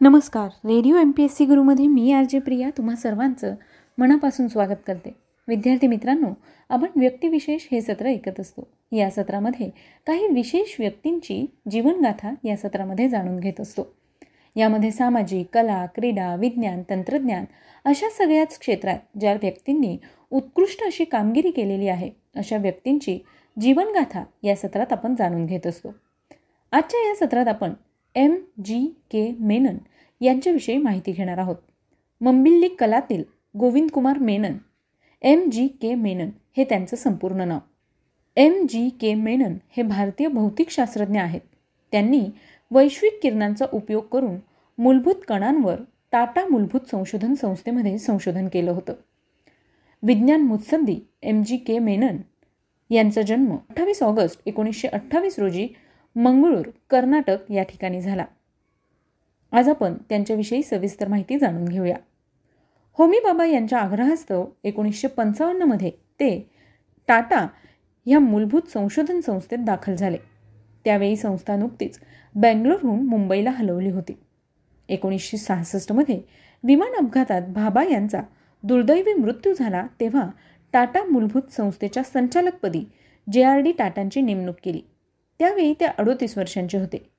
नमस्कार. Radio M P S C गुरुमध्ये मी R J Priya तुम्हा सर्वांचं मनापासून स्वागत करते. विद्यार्थी मित्रांनो आपण व्यक्तिविशेष हे सत्र ऐकत असतो. या सत्रामध्ये काही विशेष व्यक्तींची जीवनगाथा या सत्रामध्ये जाणून घेत असतो. यामध्ये सामाजिक कला क्रीडा विज्ञान तंत्रज्ञान अशा सगळ्याच क्षेत्रात ज्या व्यक्तींनी उत्कृष्ट अशी कामगिरी केलेली आहे अशा व्यक्तींची जीवनगाथा या सत्रात आपण जाणून घेत असतो. आजच्या या सत्रात आपण एम जी के मेनन यांच्याविषयी माहिती घेणार आहोत. मंबिल्ली कलातील Govind Kumar Menon M G K Menon हे त्यांचं संपूर्ण नाव. एम जी के मेनन हे भारतीय भौतिकशास्त्रज्ञ आहेत. त्यांनी वैश्विक किरणांचा उपयोग करून मूलभूत कणांवर टाटा मूलभूत संशोधन संस्थेमध्ये संशोधन केलं होतं. विज्ञान मुत्संदी एम जी के मेनन यांचा जन्म अठ्ठावीस ऑगस्ट एकोणीसशे अठ्ठावीस रोजी मंगळूर कर्नाटक या ठिकाणी झाला. आज आपण त्यांच्याविषयी सविस्तर माहिती जाणून घेऊया. होमी बाबा यांच्या आग्रहास्तव एकोणीसशे पंचावन्नमध्ये ते टाटा ह्या मूलभूत संशोधन संस्थेत दाखल झाले. त्यावेळी संस्था नुकतीच बँगलोरहून मुंबईला हलवली होती. एकोणीसशे सहासष्टमध्ये विमान अपघातात भाबा यांचा दुर्दैवी मृत्यू झाला तेव्हा टाटा मूलभूत संस्थेच्या संचालकपदी जे आर डी टाटांची नेमणूक केली. त्यावेळी ते अडोतीस वर्षांचे होते.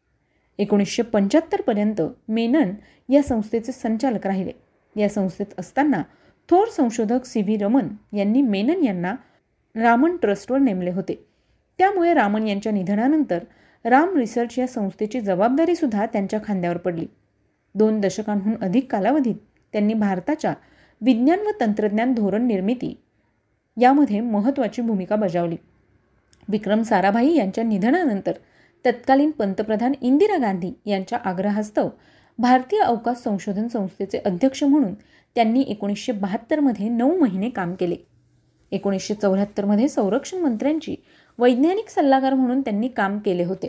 एकोणीसशे पंच्याहत्तरपर्यंत मेनन या संस्थेचे संचालक राहिले. या संस्थेत असताना थोर संशोधक सी व्ही रमन यांनी मेनन यांना रामन ट्रस्टवर नेमले होते. त्यामुळे रामन यांच्या निधनानंतर राम रिसर्च या संस्थेची जबाबदारीसुद्धा त्यांच्या खांद्यावर पडली. दोन दशकांहून अधिक कालावधीत त्यांनी भारताच्या विज्ञान व तंत्रज्ञान धोरण निर्मिती यामध्ये महत्त्वाची भूमिका बजावली. विक्रम साराभाई यांच्या निधनानंतर तत्कालीन पंतप्रधान इंदिरा गांधी यांच्या आग्रहास्तव भारतीय अवकाश संशोधन संस्थेचे अध्यक्ष म्हणून त्यांनी एकोणीसशे बहात्तरमध्ये नऊ महिने काम केले. एकोणीसशे चौऱ्याहत्तरमध्ये संरक्षण मंत्र्यांची वैज्ञानिक सल्लागार म्हणून त्यांनी काम केले होते.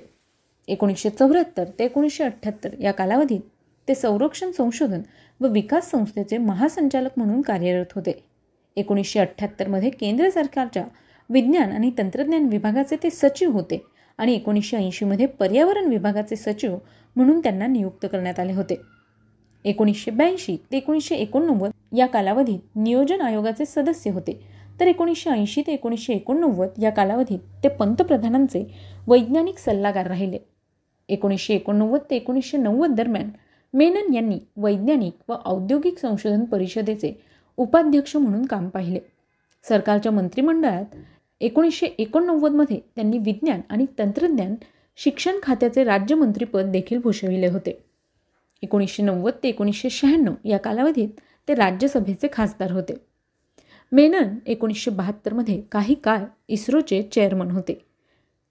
एकोणीसशे चौऱ्याहत्तर ते एकोणीसशे अठ्ठ्याहत्तर या कालावधीत ते संरक्षण संशोधन व विकास संस्थेचे महासंचालक म्हणून कार्यरत होते. एकोणीसशे अठ्ठ्याहत्तरमध्ये केंद्र सरकारच्या विज्ञान आणि तंत्रज्ञान विभागाचे ते सचिव होते आणि एकोणीसशे ऐंशीमध्ये पर्यावरण विभागाचे सचिव म्हणून त्यांना नियुक्त करण्यात आले होते. एकोणीसशे ब्याऐंशी ते एकोणीसशे एकोणनव्वद या कालावधीत नियोजन आयोगाचे सदस्य होते. तर एकोणीसशे ऐंशी ते एकोणीसशे एकोणनव्वद या कालावधीत ते पंतप्रधानांचे वैज्ञानिक सल्लागार राहिले. एकोणीसशे एकोणनव्वद ते एकोणीसशे नव्वद दरम्यान मेनन यांनी वैज्ञानिक व औद्योगिक संशोधन परिषदेचे उपाध्यक्ष म्हणून काम पाहिले. सरकारच्या मंत्रिमंडळात एकोणीसशे एकोणनव्वदमध्ये त्यांनी विज्ञान आणि तंत्रज्ञान शिक्षण खात्याचे राज्यमंत्रीपद देखील भूषविले होते. एकोणीसशे नव्वद ते एकोणीसशे शहाण्णव या कालावधीत ते राज्यसभेचे खासदार होते. मेनन एकोणीसशे बहात्तरमध्ये काही काळ इस्रोचे चेअरमन होते.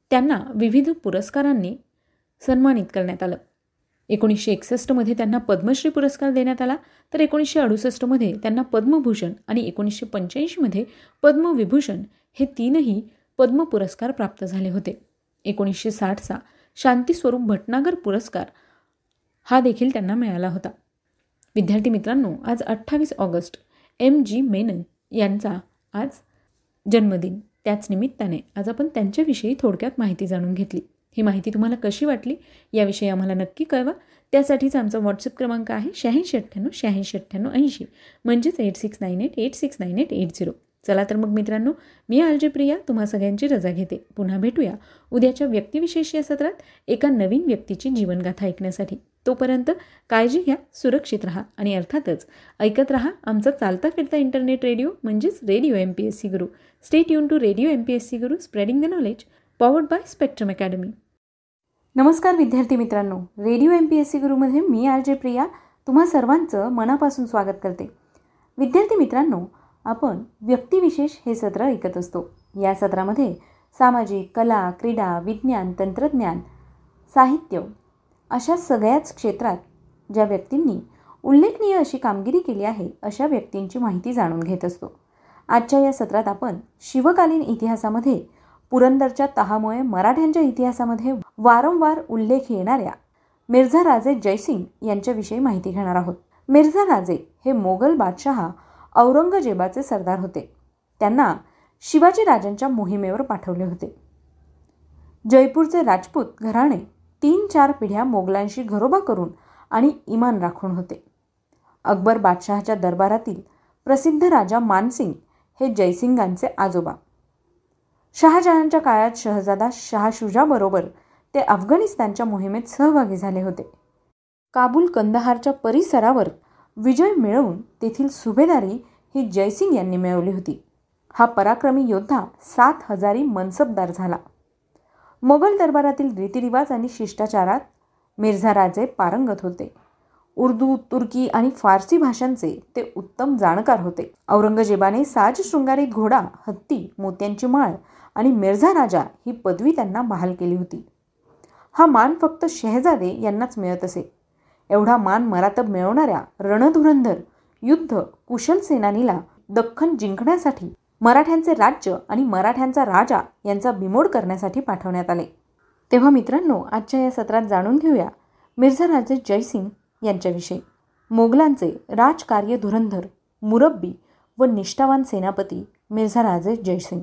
त्यांना विविध पुरस्कारांनी सन्मानित करण्यात आलं. एकोणीसशे एकसष्टमध्ये त्यांना पद्मश्री पुरस्कार देण्यात आला तर एकोणीसशे अडुसष्टमध्ये त्यांना पद्मभूषण आणि एकोणीसशे पंच्याऐंशीमध्ये पद्मविभूषण हे तीनही पद्म पुरस्कार प्राप्त झाले होते. एकोणीसशे साठचा शांतीस्वरूप भटनागर पुरस्कार हा देखील त्यांना मिळाला होता. विद्यार्थी मित्रांनो आज अठ्ठावीस ऑगस्ट एम जी मेनन यांचा आज जन्मदिन. त्याच निमित्ताने आज आपण त्यांच्याविषयी थोडक्यात माहिती जाणून घेतली. ही माहिती तुम्हाला कशी वाटली याविषयी आम्हाला नक्की कळवा. त्यासाठीच आमचा व्हॉट्सअप क्रमांक आहे शहाऐंशी अठ्ठ्याण्णव शहाऐंशी अठ्ठ्याण्णव ऐंशी. म्हणजेच eight six nine eight eight six nine eight eight zero चला तर मग मित्रांनो मी आलजी प्रिया तुम्हा सगळ्यांची रजा घेते. पुन्हा भेटूया उद्याच्या व्यक्तिविशेष या सत्रात एका नवीन व्यक्तीची जीवनगाथा ऐकण्यासाठी. तोपर्यंत काळजी घ्या सुरक्षित राहा आणि अर्थातच ऐकत राहा आमचा चालता फिरता इंटरनेट रेडिओ म्हणजेच radio M P S C Guru. Stay tune to radio M P S C Guru spreading the knowledge powered by Spectrum Academy नमस्कार विद्यार्थी मित्रांनो radio M P S C गुरुमध्ये मी आर जे प्रिया तुम्हा सर्वांचं मनापासून स्वागत करते. विद्यार्थी मित्रांनो आपण व्यक्तिविशेष हे सत्र ऐकत असतो. या सत्रामध्ये सामाजिक कला क्रीडा विज्ञान तंत्रज्ञान साहित्य अशा सगळ्याच क्षेत्रात ज्या व्यक्तींनी उल्लेखनीय अशी कामगिरी केली आहे अशा व्यक्तींची माहिती जाणून घेत असतो. आजच्या या सत्रात आपण शिवकालीन इतिहासामध्ये पुरंदरच्या तहामुळे मराठ्यांच्या इतिहासामध्ये वारंवार उल्लेख येणाऱ्या मिर्झा राजे जयसिंग यांच्याविषयी माहिती घेणार आहोत. मिर्झा राजे हे मोगल बादशहा औरंगजेबाचे सरदार होते. त्यांना शिवाजी राजांच्या मोहिमेवर पाठवले होते. जयपूरचे राजपूत घराणे तीन चार पिढ्या मोगलांशी घरोबा करून आणि इमान राखून होते. अकबर बादशहाच्या दरबारातील प्रसिद्ध राजा मानसिंग हे जयसिंगांचे आजोबा. शहाजहानच्या काळात शहजादा शहाशुजाबरोबर ते अफगाणिस्तानच्या मोहिमेत सहभागी झाले होते. काबूल कंदहारच्या परिसरावर विजय मिळवून तेथील सुभेदारी ही जयसिंग यांनी मिळवली होती. हा पराक्रमी योद्धा सात हजारी मनसबदार झाला. मोगल दरबारातील रीतिरिवाज आणि शिष्टाचारात मिर्झा राजे पारंगत होते. उर्दू तुर्की आणि फारसी भाषांचे ते उत्तम जाणकार होते. औरंगजेबाने साज शृंगारीत घोडा हत्ती मोत्यांची माळ आणि मिर्झा राजा ही पदवी त्यांना बहाल केली होती. हा मान फक्त शहजादे यांनाच मिळत असे. एवढा मान मरातब मिळवणाऱ्या रणधुरंधर युद्ध कुशल सेनानीला दख्खन जिंकण्यासाठी मराठ्यांचे राज्य आणि मराठ्यांचा राजा यांचा बिमोड करण्यासाठी पाठवण्यात आले. तेव्हा मित्रांनो आजच्या या सत्रात जाणून घेऊया मिर्झा राजे जयसिंग यांच्याविषयी. मोगलांचे राजकार्य धुरंधर मुरब्बी व निष्ठावान सेनापती मिर्झा राजे जयसिंग.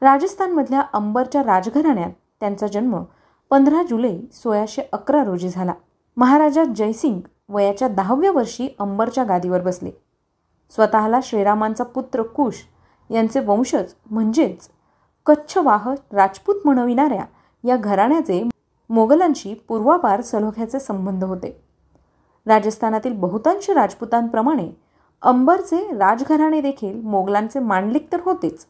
राजस्थानमधल्या अंबरच्या राजघराण्यात त्यांचा जन्म पंधरा जुलै सोळाशे अकरा रोजी झाला. महाराजा जयसिंग वयाच्या दहाव्या वर्षी अंबरच्या गादीवर बसले. स्वतःला श्रीरामांचा पुत्र कुश यांचे वंशज म्हणजेच कच्छवाह राजपूत म्हणविणाऱ्या या घराण्याचे मोगलांशी पूर्वापार सलोख्याचे संबंध होते. राजस्थानातील बहुतांश राजपुतांप्रमाणे अंबरचे राजघराणे देखील मोगलांचे मांडलिक तर होतेच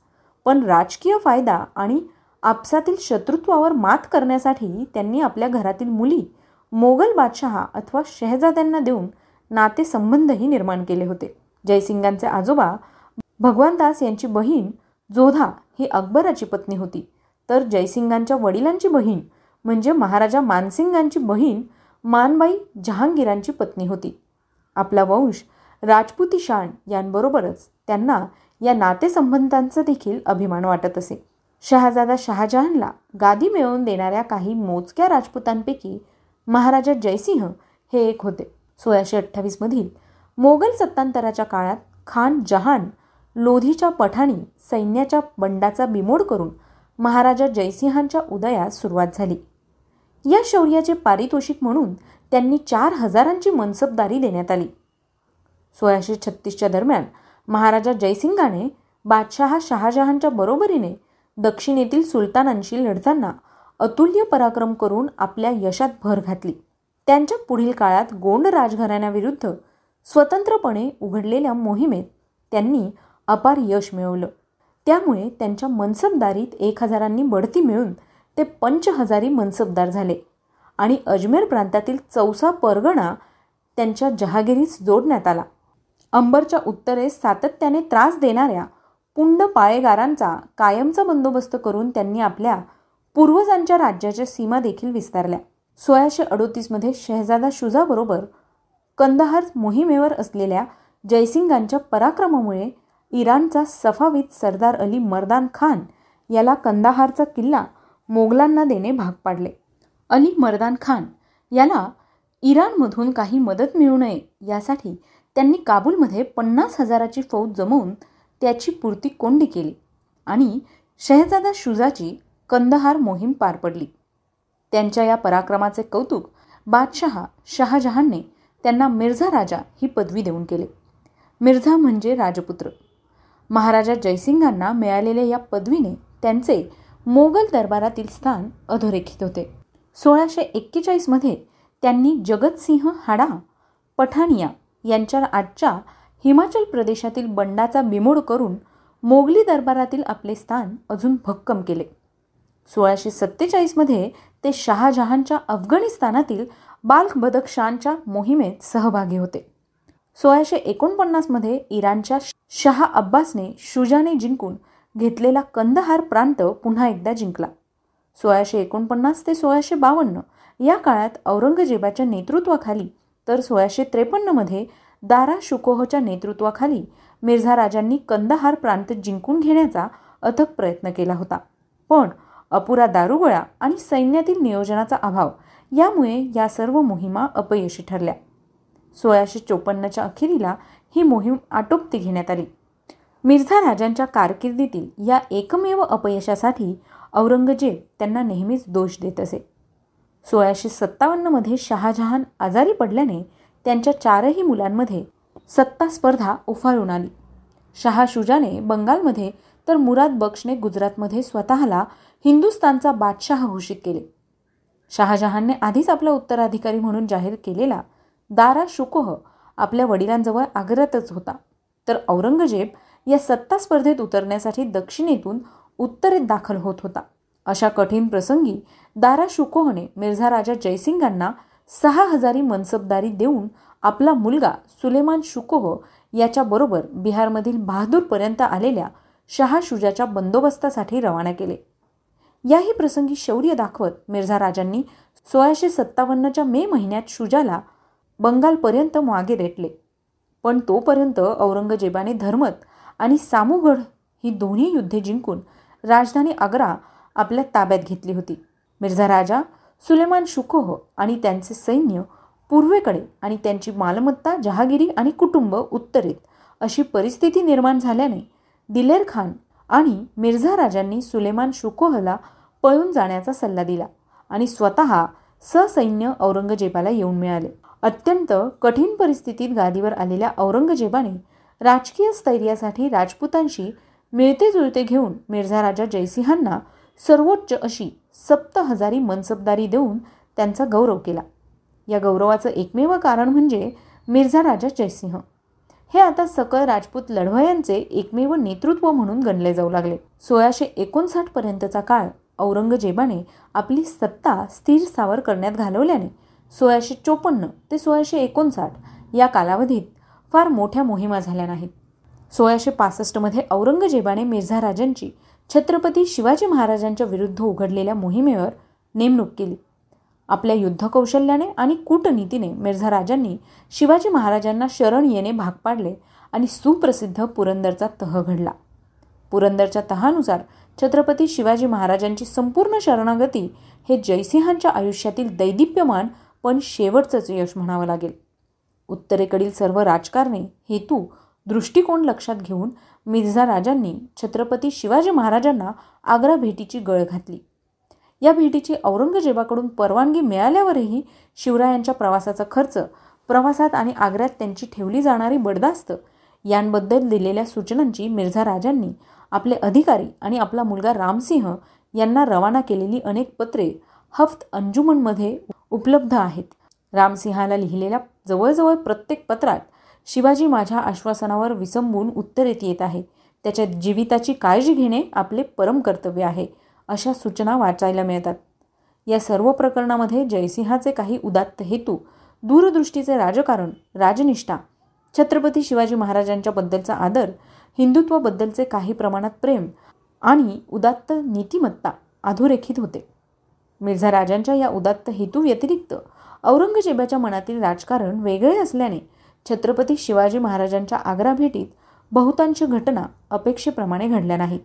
पण राजकीय फायदा आणि आपसातील शत्रुत्वावर मात करण्यासाठी त्यांनी आपल्या घरातील मुली मोगल बादशहा अथवा शहजाद्यांना देऊन नातेसंबंधही निर्माण केले होते. जयसिंगांचे आजोबा भगवानदास यांची बहीण जोधा ही अकबराची पत्नी होती. तर जयसिंगांच्या वडिलांची बहीण म्हणजे महाराजा मानसिंगांची बहीण मानबाई जहांगीरांची पत्नी होती. आपला वंश राजपुती शान यांबरोबरच त्यांना या नातेसंबंधांचा देखील अभिमान वाटत असे. शहाजादा शहाजहानला गादी मिळवून देणाऱ्या काही मोजक्या राजपुतांपैकी महाराजा जयसिंह हे एक होते. सोळाशे अठ्ठावीसमधील मोगल सत्तांतराच्या काळात खान जहान लोधीच्या पठाणी सैन्याच्या बंडाचा बिमोड करून महाराजा जयसिंहांच्या उदयास सुरुवात झाली. या शौर्याचे पारितोषिक म्हणून त्यांनी चार हजारांची मनसबदारी देण्यात आली. सोळाशे छत्तीसच्या दरम्यान महाराजा जयसिंगाने बादशहा शहाजहानच्या बरोबरीने दक्षिणेतील सुलतानांशी लढताना अतुल्य पराक्रम करून आपल्या यशात भर घातली. त्यांच्या पुढील काळात गोंड राजघराण्याविरुद्ध स्वतंत्रपणे उघडलेल्या मोहिमेत त्यांनी अपार यश मिळवलं. त्यामुळे त्यांच्या मनसबदारीत एक हजारांनी बढती मिळून ते पंच हजारी मनसबदार झाले आणि अजमेर प्रांतातील चौसा परगणा त्यांच्या जहागिरीस जोडण्यात आला. अंबरच्या उत्तरेस सातत्याने त्रास देणाऱ्या पुंड पाळेगारांचा कायमचा बंदोबस्त करून त्यांनी आपल्या पूर्वजांच्या राज्याच्या सीमा देखील विस्तारल्या. सोळाशे अडोतीसमध्ये शहजादा शुजाबरोबर कंदहार मोहिमेवर असलेल्या जयसिंगांच्या पराक्रमामुळे इराणचा सफावीत सरदार अली मर्दान खान याला कंदाहारचा किल्ला मोगलांना देणे भाग पाडले. अली मर्दान खान याला इराणमधून काही मदत मिळू नये यासाठी त्यांनी काबूलमध्ये पन्नास हजाराची फौज जमवून त्याची पूर्ती कोंडी केली आणि शहजादा शुजाची कंदहार मोहीम पार पडली. त्यांच्या या पराक्रमाचे कौतुक बादशहा शहाजहानने त्यांना मिर्झा राजा ही पदवी देऊन केले. मिर्झा म्हणजे राजपुत्र. महाराजा जयसिंगांना मिळालेल्या या पदवीने त्यांचे मोगल दरबारातील स्थान अधोरेखित होते. सोळाशे एक्केचाळीसमध्ये त्यांनी जगतसिंह हाडा पठानिया यांच्या आजच्या हिमाचल प्रदेशातील बंडाचा बिमोड करून मोगली दरबारातील आपले स्थान अजून भक्कम केले. सोळाशे सत्तेचाळीसमध्ये ते शहाजहानच्या अफगाणिस्तानातील बाल्ख बदकशानच्या मोहिमेत सहभागी होते. सोळाशे एकोणपन्नासमध्ये इराणच्या शाह अब्बासने शुजाने जिंकून घेतलेला कंदहार प्रांत पुन्हा एकदा जिंकला. सोळाशे एकोणपन्नास ते सोळाशे बावन्न या काळात औरंगजेबाच्या नेतृत्वाखाली तर सोळाशे त्रेपन्नमध्ये दारा शुकोहच्या नेतृत्वाखाली मिर्झा राजांनी कंदहार प्रांत जिंकून घेण्याचा अथक प्रयत्न केला होता. पण अपुरा दारुगोळा आणि सैन्यातील नियोजनाचा अभाव यामुळे या सर्व मोहिमा अपयशी ठरल्या. सोळाशे चोपन्नच्या अखेरीला ही मोहीम आटोपती घेण्यात आली. मिर्झा राजांच्या कारकिर्दीतील या एकमेव अपयशासाठी औरंगजेब त्यांना नेहमीच दोष देत असे. सोळाशे सत्तावन्नमध्ये शहाजहान आजारी पडल्याने त्यांच्या चारही मुलांमध्ये सत्ता स्पर्धा उफाळून आली. शहा शुजाने बंगालमध्ये तर मुराद बक्षने गुजरातमध्ये स्वतःला हिंदुस्तानचा बादशाह घोषित केले. शहाजहानने आधीच आपला उत्तराधिकारी म्हणून जाहीर केलेला दारा शुकोह आपल्या वडिलांजवळ आग्र्यातच होता. तर औरंगजेब या सत्ता स्पर्धेत उतरण्यासाठी दक्षिणेतून उत्तरेत दाखल होत होता. अशा कठीण प्रसंगी दारा शुकोहने मिर्झा राजा जयसिंगांना सहा हजारी मनसबदारी देऊन आपला मुलगा सुलेमान शुकोह याच्याबरोबर बिहारमधील बहादूरपर्यंत आलेल्या शहा शुजाच्या बंदोबस्तासाठी रवाना केले. याही प्रसंगी शौर्य दाखवत मिर्झा राजांनी सोळाशे सत्तावन्नच्या मे महिन्यात शुजाला बंगालपर्यंत मागे रेटले. पण तोपर्यंत औरंगजेबाने धर्मत आणि सामूगड ही दोन्ही युद्धे जिंकून राजधानी आग्रा आपल्या ताब्यात घेतली होती. मिर्झा राजा सुलेमान शुकोह आणि त्यांचे सैन्य पूर्वेकडे आणि त्यांची मालमत्ता जहागिरी आणि कुटुंब उत्तरेत अशी परिस्थिती निर्माण झाल्याने दिलेर खान आणि मिर्झा राजांनी सुलेमान शुकोहला पळून जाण्याचा सल्ला दिला आणि स्वतः ससैन्य औरंगजेबाला येऊन मिळाले. अत्यंत कठीण परिस्थितीत गादीवर आलेल्या औरंगजेबाने राजकीय स्थैर्यासाठी राजपूतांशी मिळते जुळते घेऊन मिर्झा राजा जयसिंहांना सर्वोच्च अशी सप्त हजारी मनसबदारी देऊन त्यांचा गौरव केला. या गौरवाचं एकमेव कारण म्हणजे मिर्झा राजा जयसिंह. हे आता सकळ राजपूत लढवयांचे एकमेव नेतृत्व म्हणून गणले जाऊ लागले. सोळाशे एकोणसाठ पर्यंतचा काळ औरंगजेबाने आपली सत्ता स्थिर सावर करण्यात घालवल्याने सोळाशे चोपन्न ते सोळाशे एकोणसाठ या कालावधीत फार मोठ्या मोहिमा झाल्या नाहीत. सोळाशे पासष्टमध्ये औरंगजेबाने मिर्झा राजांची छत्रपती शिवाजी महाराजांच्या विरुद्ध उघडलेल्या मोहिमेवर नेमणूक केली. आपल्या युद्धकौशल्याने आणि कूटनीतीने मिर्झा राजांनी शिवाजी महाराजांना शरण येणे भाग पाडले आणि सुप्रसिद्ध पुरंदरचा तह घडला. पुरंदरच्या तहानुसार छत्रपती शिवाजी महाराजांची संपूर्ण शरणागती हे जयसिंहांच्या आयुष्यातील दैदिप्यमान पण शेवटचंच यश म्हणावं लागेल. उत्तरेकडील सर्व राजकारणे हेतू दृष्टिकोन लक्षात घेऊन मिर्झा राजांनी छत्रपती शिवाजी महाराजांना आग्रा भेटीची गळ घातली. या भेटीची औरंगजेबाकडून परवानगी मिळाल्यावरही शिवरायांच्या प्रवासाचा खर्च प्रवासात आणि आग्र्यात त्यांची ठेवली जाणारी बडदास्त यांबद्दल दिलेल्या सूचनांची मिर्झा राजांनी आपले अधिकारी आणि आपला मुलगा रामसिंह यांना रवाना केलेली अनेक पत्रे हफ्त अंजुमनमध्ये उपलब्ध आहेत. रामसिंहाला लिहिलेल्या जवळजवळ प्रत्येक पत्रात शिवाजी माझ्या आश्वासनावर विसंबून उत्तरेत येत आहे. त्याच्या जीविताची काळजी घेणे आपले परम कर्तव्य आहे. अशा सूचना वाचायला मिळतात. या सर्व प्रकरणामध्ये जयसिंहाचे काही उदात्त हेतू दूरदृष्टीचे राजकारण राजनिष्ठा छत्रपती शिवाजी महाराजांच्या बद्दलचा आदर हिंदुत्वाबद्दलचे काही प्रमाणात प्रेम आणि उदात्त नीतिमत्ता अधोरेखित होते. मिर्झा राजांच्या या उदात्त हेतू व्यतिरिक्त औरंगजेबाच्या मनातील राजकारण वेगळे असल्याने छत्रपती शिवाजी महाराजांच्या आग्रा भेटीत बहुतांश घटना अपेक्षेप्रमाणे घडल्या नाहीत.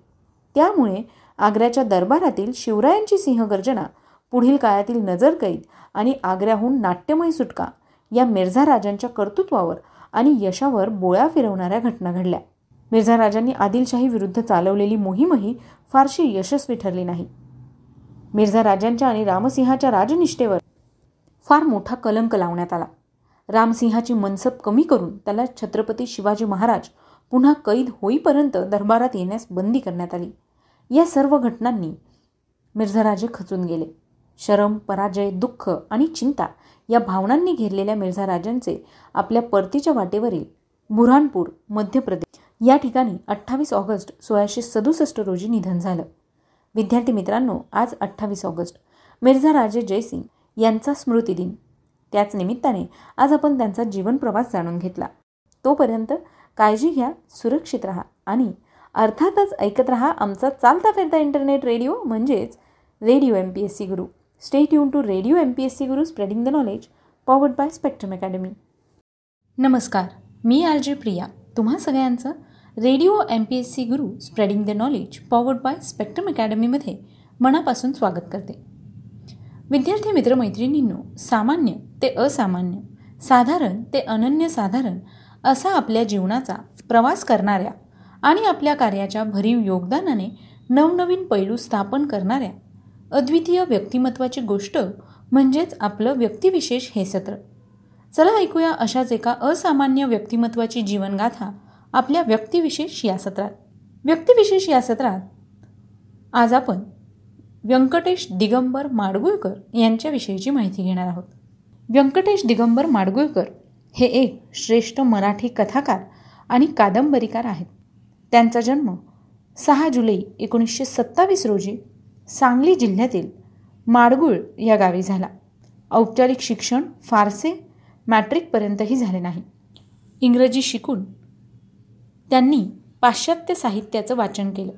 त्यामुळे आग्र्याच्या दरबारातील शिवरायांची सिंहगर्जना पुढील काळातील नजरकैद आणि आग्र्याहून नाट्यमय सुटका या मिर्झा राजांच्या कर्तृत्वावर आणि यशावर बोळ्या फिरवणाऱ्या घटना घडल्या. मिर्झा राजांनी आदिलशाही विरुद्ध चालवलेली मोहीमही फारशी यशस्वी ठरली नाही. मिर्झा राजांच्या आणि रामसिंहाच्या राजनिष्ठेवर फार मोठा कलंक लावण्यात आला. रामसिंहाची मनसब कमी करून त्याला छत्रपती शिवाजी महाराज पुन्हा कैद होईपर्यंत दरबारात येण्यास बंदी करण्यात आली. या सर्व घटनांनी मिर्झाराजे खचून गेले. शरम पराजय दुःख आणि चिंता या भावनांनी घेरलेल्या मिर्झा राजांचे आपल्या परतीच्या वाटेवरील बुऱ्हाणपूर मध्य प्रदेश या ठिकाणी अठ्ठावीस ऑगस्ट सोळाशे सदुसष्ट रोजी निधन झालं. विद्यार्थी मित्रांनो आज अठ्ठावीस ऑगस्ट. मिर्झा राजे जयसिंग यांचा स्मृतिदिन त्याच निमित्ताने आज आपण त्यांचा जीवन प्रवास जाणून घेतला. तोपर्यंत काळजी घ्या सुरक्षित राहा आणि अर्थातच ऐकत रहा आमचा चालता फिरता इंटरनेट रेडिओ म्हणजेच radio M P S C Guru stay tune to radio M P S C Guru spreading the knowledge powered by Spectrum Academy नमस्कार मी आर जे प्रिया. तुम्हा सगळ्यांचं radio M P S C Guru spreading the knowledge powered by Spectrum अकॅडमीमध्ये मनापासून स्वागत करते. विद्यार्थी मित्रमैत्रिणींनो सामान्य ते असामान्य साधारण ते अनन्यसाधारण असा आपल्या जीवनाचा प्रवास करणाऱ्या आणि आपल्या कार्याच्या भरीव योगदानाने नवनवीन पैलू स्थापन करणाऱ्या अद्वितीय व्यक्तिमत्वाची गोष्ट म्हणजेच आपलं व्यक्तिविशेष हे सत्र. चला ऐकूया अशाच एका असामान्य व्यक्तिमत्वाची जीवनगाथा आपल्या व्यक्तिविशेष या सत्रात. व्यक्तिविशेष या सत्रात आज आपण व्यंकटेश दिगंबर माडगुळकर यांच्याविषयीची माहिती घेणार आहोत. व्यंकटेश दिगंबर माडगुळकर हे एक श्रेष्ठ मराठी कथाकार आणि कादंबरीकार आहेत. त्यांचा जन्म सहा जुलै एकोणीसशे सत्तावीस रोजी सांगली जिल्ह्यातील माडगुळ या गावी झाला. औपचारिक शिक्षण फारसे मॅट्रिकपर्यंतही झाले नाही. इंग्रजी शिकून त्यांनी पाश्चात्य साहित्याचं वाचन केलं.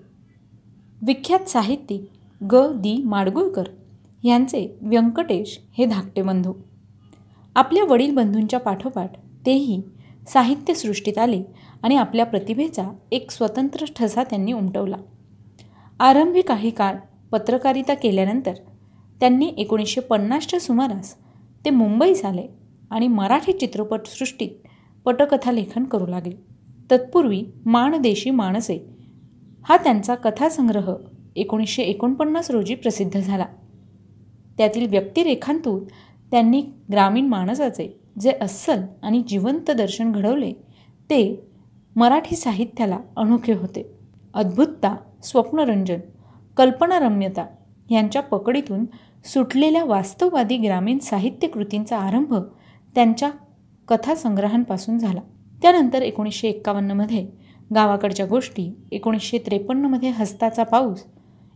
विख्यात साहित्यिक ग. दी. माडगुळकर यांचे व्यंकटेश हे धाकटे बंधू आपल्या वडील बंधूंच्या पाठोपाठ तेही साहित्यसृष्टीत आले आणि आपल्या प्रतिभेचा एक स्वतंत्र ठसा त्यांनी उमटवला. आरंभी काही काळ पत्रकारिता केल्यानंतर त्यांनी एकोणीसशे पन्नासच्या सुमारास ते मुंबईस आले आणि मराठी चित्रपटसृष्टीत पटकथा लेखन करू लागले. तत्पूर्वी माणदेशी माणसे हा त्यांचा कथासंग्रह एकोणीसशे एकोणपन्नास रोजी प्रसिद्ध झाला. त्यातील व्यक्तिरेखांतून त्यांनी ग्रामीण माणसाचे जे अस्सल आणि जिवंत दर्शन घडवले ते मराठी साहित्याला अनोखे होते. अद्भुतता स्वप्नरंजन कल्पनारम्यता यांच्या पकडीतून सुटलेल्या वास्तववादी ग्रामीण साहित्य कृतींचा आरंभ त्यांच्या कथासंग्रहांपासून झाला. त्यानंतर एकोणीसशे एक्कावन्नमध्ये गावाकडच्या गोष्टी एकोणीसशे त्रेपन्नमध्ये हस्ताचा पाऊस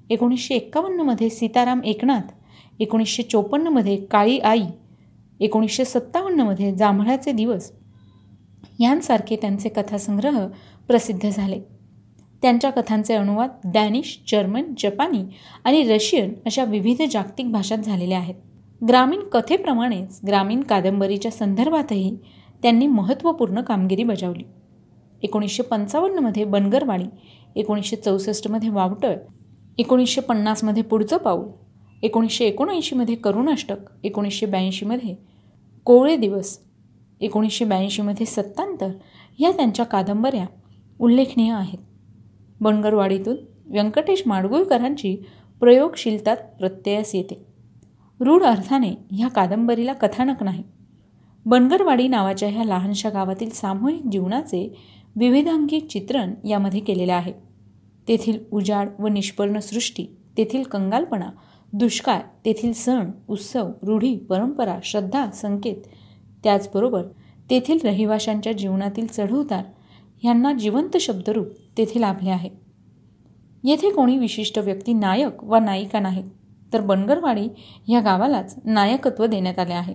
एकोणीसशे एक्कावन्नमध्ये सीताराम एकनाथ एकोणीसशे चोपन्नमध्ये काळी आई एकोणीसशे सत्तावन्नमध्ये जांभळाचे दिवस यांसारखे त्यांचे कथासंग्रह प्रसिद्ध झाले. त्यांच्या कथांचे अनुवाद डॅनिश जर्मन जपानी आणि रशियन अशा विविध जागतिक भाषात झालेले आहेत. ग्रामीण कथेप्रमाणेच ग्रामीण कादंबरीच्या संदर्भातही त्यांनी महत्त्वपूर्ण कामगिरी बजावली. एकोणीसशे पंचावन्नमध्ये बनगरवाडी एकोणीसशे चौसष्टमध्ये वावटळ एकोणीसशे पन्नासमध्ये पुढचं पाऊल एकोणीसशे एकोणऐंशीमध्ये करुणाष्टक एकोणीसशे ब्याऐंशीमध्ये कोवळे दिवस एकोणीसशे ब्याऐंशीमध्ये सत्तांतर या त्यांच्या कादंबऱ्या उल्लेखनीय आहेत. बनगरवाडीतून व्यंकटेश माडगुळकरांची प्रयोगशीलतात प्रत्ययास येते. रूढ अर्थाने ह्या कादंबरीला कथानक नाही. बनगरवाडी नावाच्या ह्या लहानशा गावातील सामूहिक जीवनाचे विविधांगी चित्रण यामध्ये केलेले आहे. तेथील उजाड व निष्पर्ण सृष्टी तेथील कंगालपणा दुष्काळ तेथील सण उत्सव रूढी परंपरा श्रद्धा संकेत त्याचबरोबर तेथील रहिवाशांच्या जीवनातील चढउतार ह्यांना जिवंत शब्दरूप तेथे लाभले आहे. येथे कोणी विशिष्ट व्यक्ती नायक वा नायिका नाहीत तर बनगरवाडी ह्या गावालाच नायकत्व देण्यात आले आहे.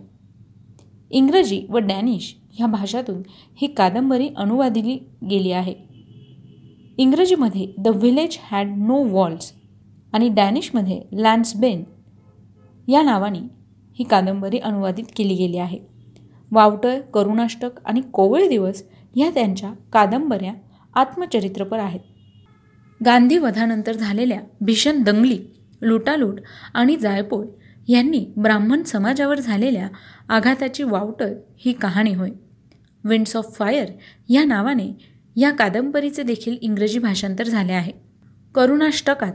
इंग्रजी व डॅनिश ह्या भाषातून ही कादंबरी अनुवादिली गेली आहे. इंग्रजीमध्ये the village had no walls आणि डॅनिशमध्ये लँड्सबेन या नावाने ही कादंबरी अनुवादित केली गेली आहे. वावटळ करुणाष्टक आणि कोवळे दिवस ह्या त्यांच्या कादंबऱ्या आत्मचरित्रपर आहेत. गांधी वधानंतर झालेल्या भीषण दंगली लुटालूट आणि जायपोळ यांनी ब्राह्मण समाजावर झालेल्या आघाताची वावटळ ही कहाणी होय. विंड्स ऑफ फायर या नावाने या कादंबरीचे देखील इंग्रजी भाषांतर झाले आहे. करुणाष्टकात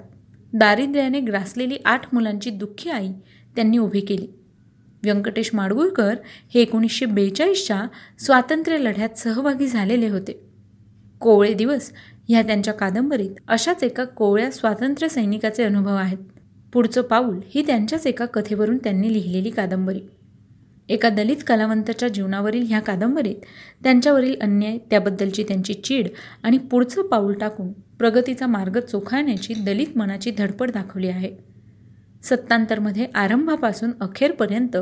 दारिद्र्याने ग्रासलेली आठ मुलांची दुःखी आई त्यांनी उभी केली. व्यंकटेश माडगुळकर हे एकोणीसशे बेचाळीसच्या स्वातंत्र्य लढ्यात सहभागी झालेले होते. कोवळे दिवस ह्या त्यांच्या कादंबरीत अशाच एका कोवळ्या स्वातंत्र्य सैनिकाचे अनुभव आहेत. पुढचं पाऊल ही त्यांच्याच एका कथेवरून त्यांनी लिहिलेली कादंबरी. एका दलित कलावंताच्या जीवनावरील ह्या कादंबरीत त्यांच्यावरील अन्याय त्याबद्दलची त्यांची चीड आणि पुढचं पाऊल टाकून प्रगतीचा मार्ग चोखाळण्याची दलित मनाची धडपड दाखवली आहे. सत्तांतरमध्ये आरंभापासून अखेरपर्यंत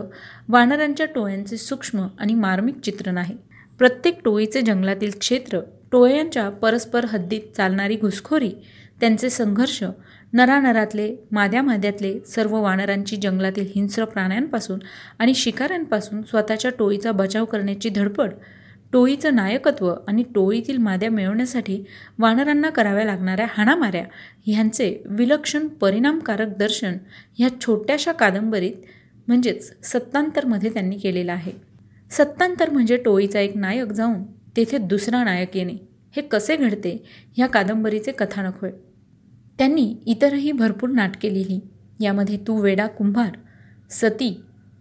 वानरांच्या टोळ्यांचे सूक्ष्म आणि मार्मिक चित्रण आहे. प्रत्येक टोळीचे जंगलातील क्षेत्र टोळ्यांच्या परस्पर हद्दीत चालणारी घुसखोरी त्यांचे संघर्ष नरानरातले माद्या माद्यातले सर्व वानरांची जंगलातील हिंस्र प्राण्यांपासून आणि शिकाऱ्यांपासून स्वतःच्या टोळीचा बचाव करण्याची धडपड टोळीचं नायकत्व आणि टोळीतील माद्या मिळवण्यासाठी वानरांना कराव्या लागणाऱ्या हाणामाऱ्या ह्यांचे विलक्षण परिणामकारक दर्शन ह्या छोट्याशा कादंबरीत म्हणजेच सत्तांतरमध्ये त्यांनी केलेलं आहे. सत्तांतर म्हणजे टोळीचा एक नायक जाऊन तेथे दुसरा नायक येणे. हे कसे घडते ह्या कादंबरीचे कथानक होय त्यांनी इतरही भरपूर नाटके लिहिली. यामध्ये तू वेडा कुंभार सती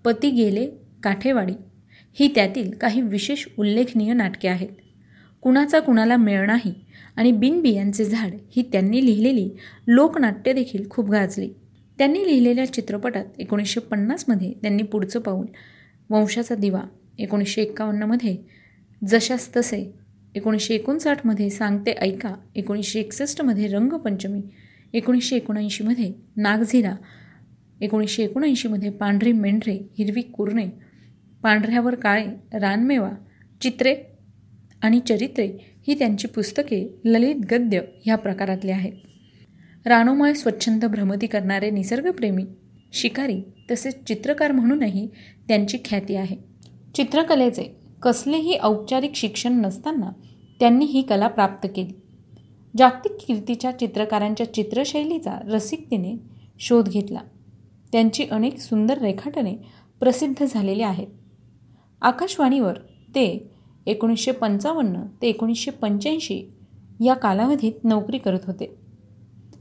पती गेले काठेवाडी ही त्यातील काही विशेष उल्लेखनीय नाटके आहेत. कुणाचा कुणाला मेळ नाही आणि बिनबियांचे झाड ही त्यांनी लिहिलेली लोकनाट्य देखील खूप गाजली. त्यांनी लिहिलेल्या चित्रपटात एकोणीसशे पन्नासमध्ये त्यांनी पुढचं पाऊल वंशाचा दिवा एकोणीसशे एक्कावन्नमध्ये जशास तसे एकोणीसशे एकोणसाठमध्ये सांगते ऐका एकोणीसशे एकसष्टमध्ये रंगपंचमी एकोणीसशे एकोणऐंशीमध्ये नागझिरा एकोणीसशे एकोणऐंशीमध्ये पांढरे मेंढरे हिरवी कुरणे पांढऱ्यावर काळे रानमेवा चित्रे आणि चरित्रे ही त्यांची पुस्तके ललित गद्य ह्या प्रकारातली आहेत. रानोमय स्वच्छंद भ्रमती करणारे निसर्गप्रेमी शिकारी तसेच चित्रकार म्हणूनही त्यांची ख्याती आहे. चित्रकलेचे कसलेही औपचारिक शिक्षण नसताना त्यांनी ही कला प्राप्त केली. जागतिक कीर्तीच्या चित्रकारांच्या चित्रशैलीचा रसिकतेने शोध घेतला. त्यांची अनेक सुंदर रेखाटने प्रसिद्ध झालेली आहेत. आकाशवाणीवर ते एकोणीसशे पंचावन्न ते एकोणीसशे पंच्याऐंशी या कालावधीत नोकरी करत होते.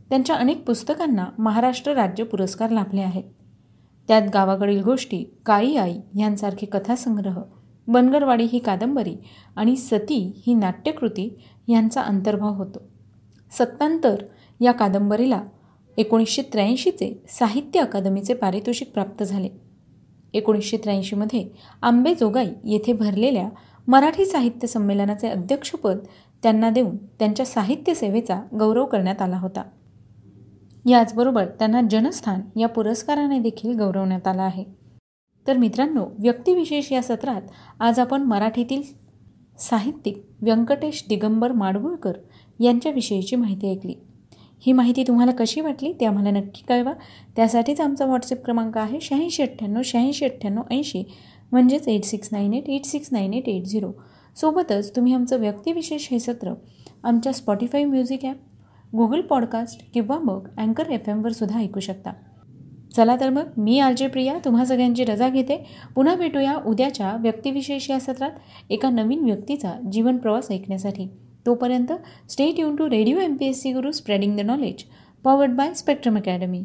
त्यांच्या अनेक पुस्तकांना महाराष्ट्र राज्य पुरस्कार लाभले आहेत. त्यात गावाकडील गोष्टी काई आई यांसारखे कथासंग्रह बनगरवाडी ही कादंबरी आणि सती ही नाट्यकृती यांचा अंतर्भाव होतो. सत्तांतर या कादंबरीला एकोणीसशे त्र्याऐंशीचे साहित्य अकादमीचे पारितोषिक प्राप्त झाले. एकोणीसशे त्र्याऐंशीमध्ये आंबेजोगाई येथे भरलेल्या मराठी साहित्य संमेलनाचे अध्यक्षपद त्यांना देऊन त्यांच्या साहित्य सेवेचा गौरव करण्यात आला होता. याचबरोबर त्यांना जनस्थान या पुरस्काराने देखील गौरवण्यात आला आहे. तर मित्रांनो व्यक्तिविशेष या सत्रात आज आपण मराठीतील साहित्यिक व्यंकटेश दिगंबर माडगुळकर यांच्याविषयीची माहिती ऐकली. ही माहिती तुम्हाला कशी वाटली ते आम्हाला नक्की कळवा. त्यासाठीच आमचा व्हॉट्सअप क्रमांक आहे शहाऐंशी अठ्ठ्याण्णव शहाऐंशी अठ्ठ्याण्णव ऐंशी. म्हणजेच eight six nine eight eight six nine eight eight zero सोबतच तुम्ही आमचं व्यक्तिविशेष हे सत्र आमच्या Spotify music app Google podcast किंवा मग अँकर एफ एमवर सुद्धा ऐकू शकता. चला तर मग मी आरजे प्रिया तुम्हा सगळ्यांची रजा घेते. पुन्हा भेटूया उद्याच्या व्यक्तिविशेष या सत्रात एका नवीन व्यक्तीचा जीवन प्रवास ऐकण्यासाठी. तोपर्यंत stay tune to radio M P S C Guru spreading the knowledge powered by Spectrum Academy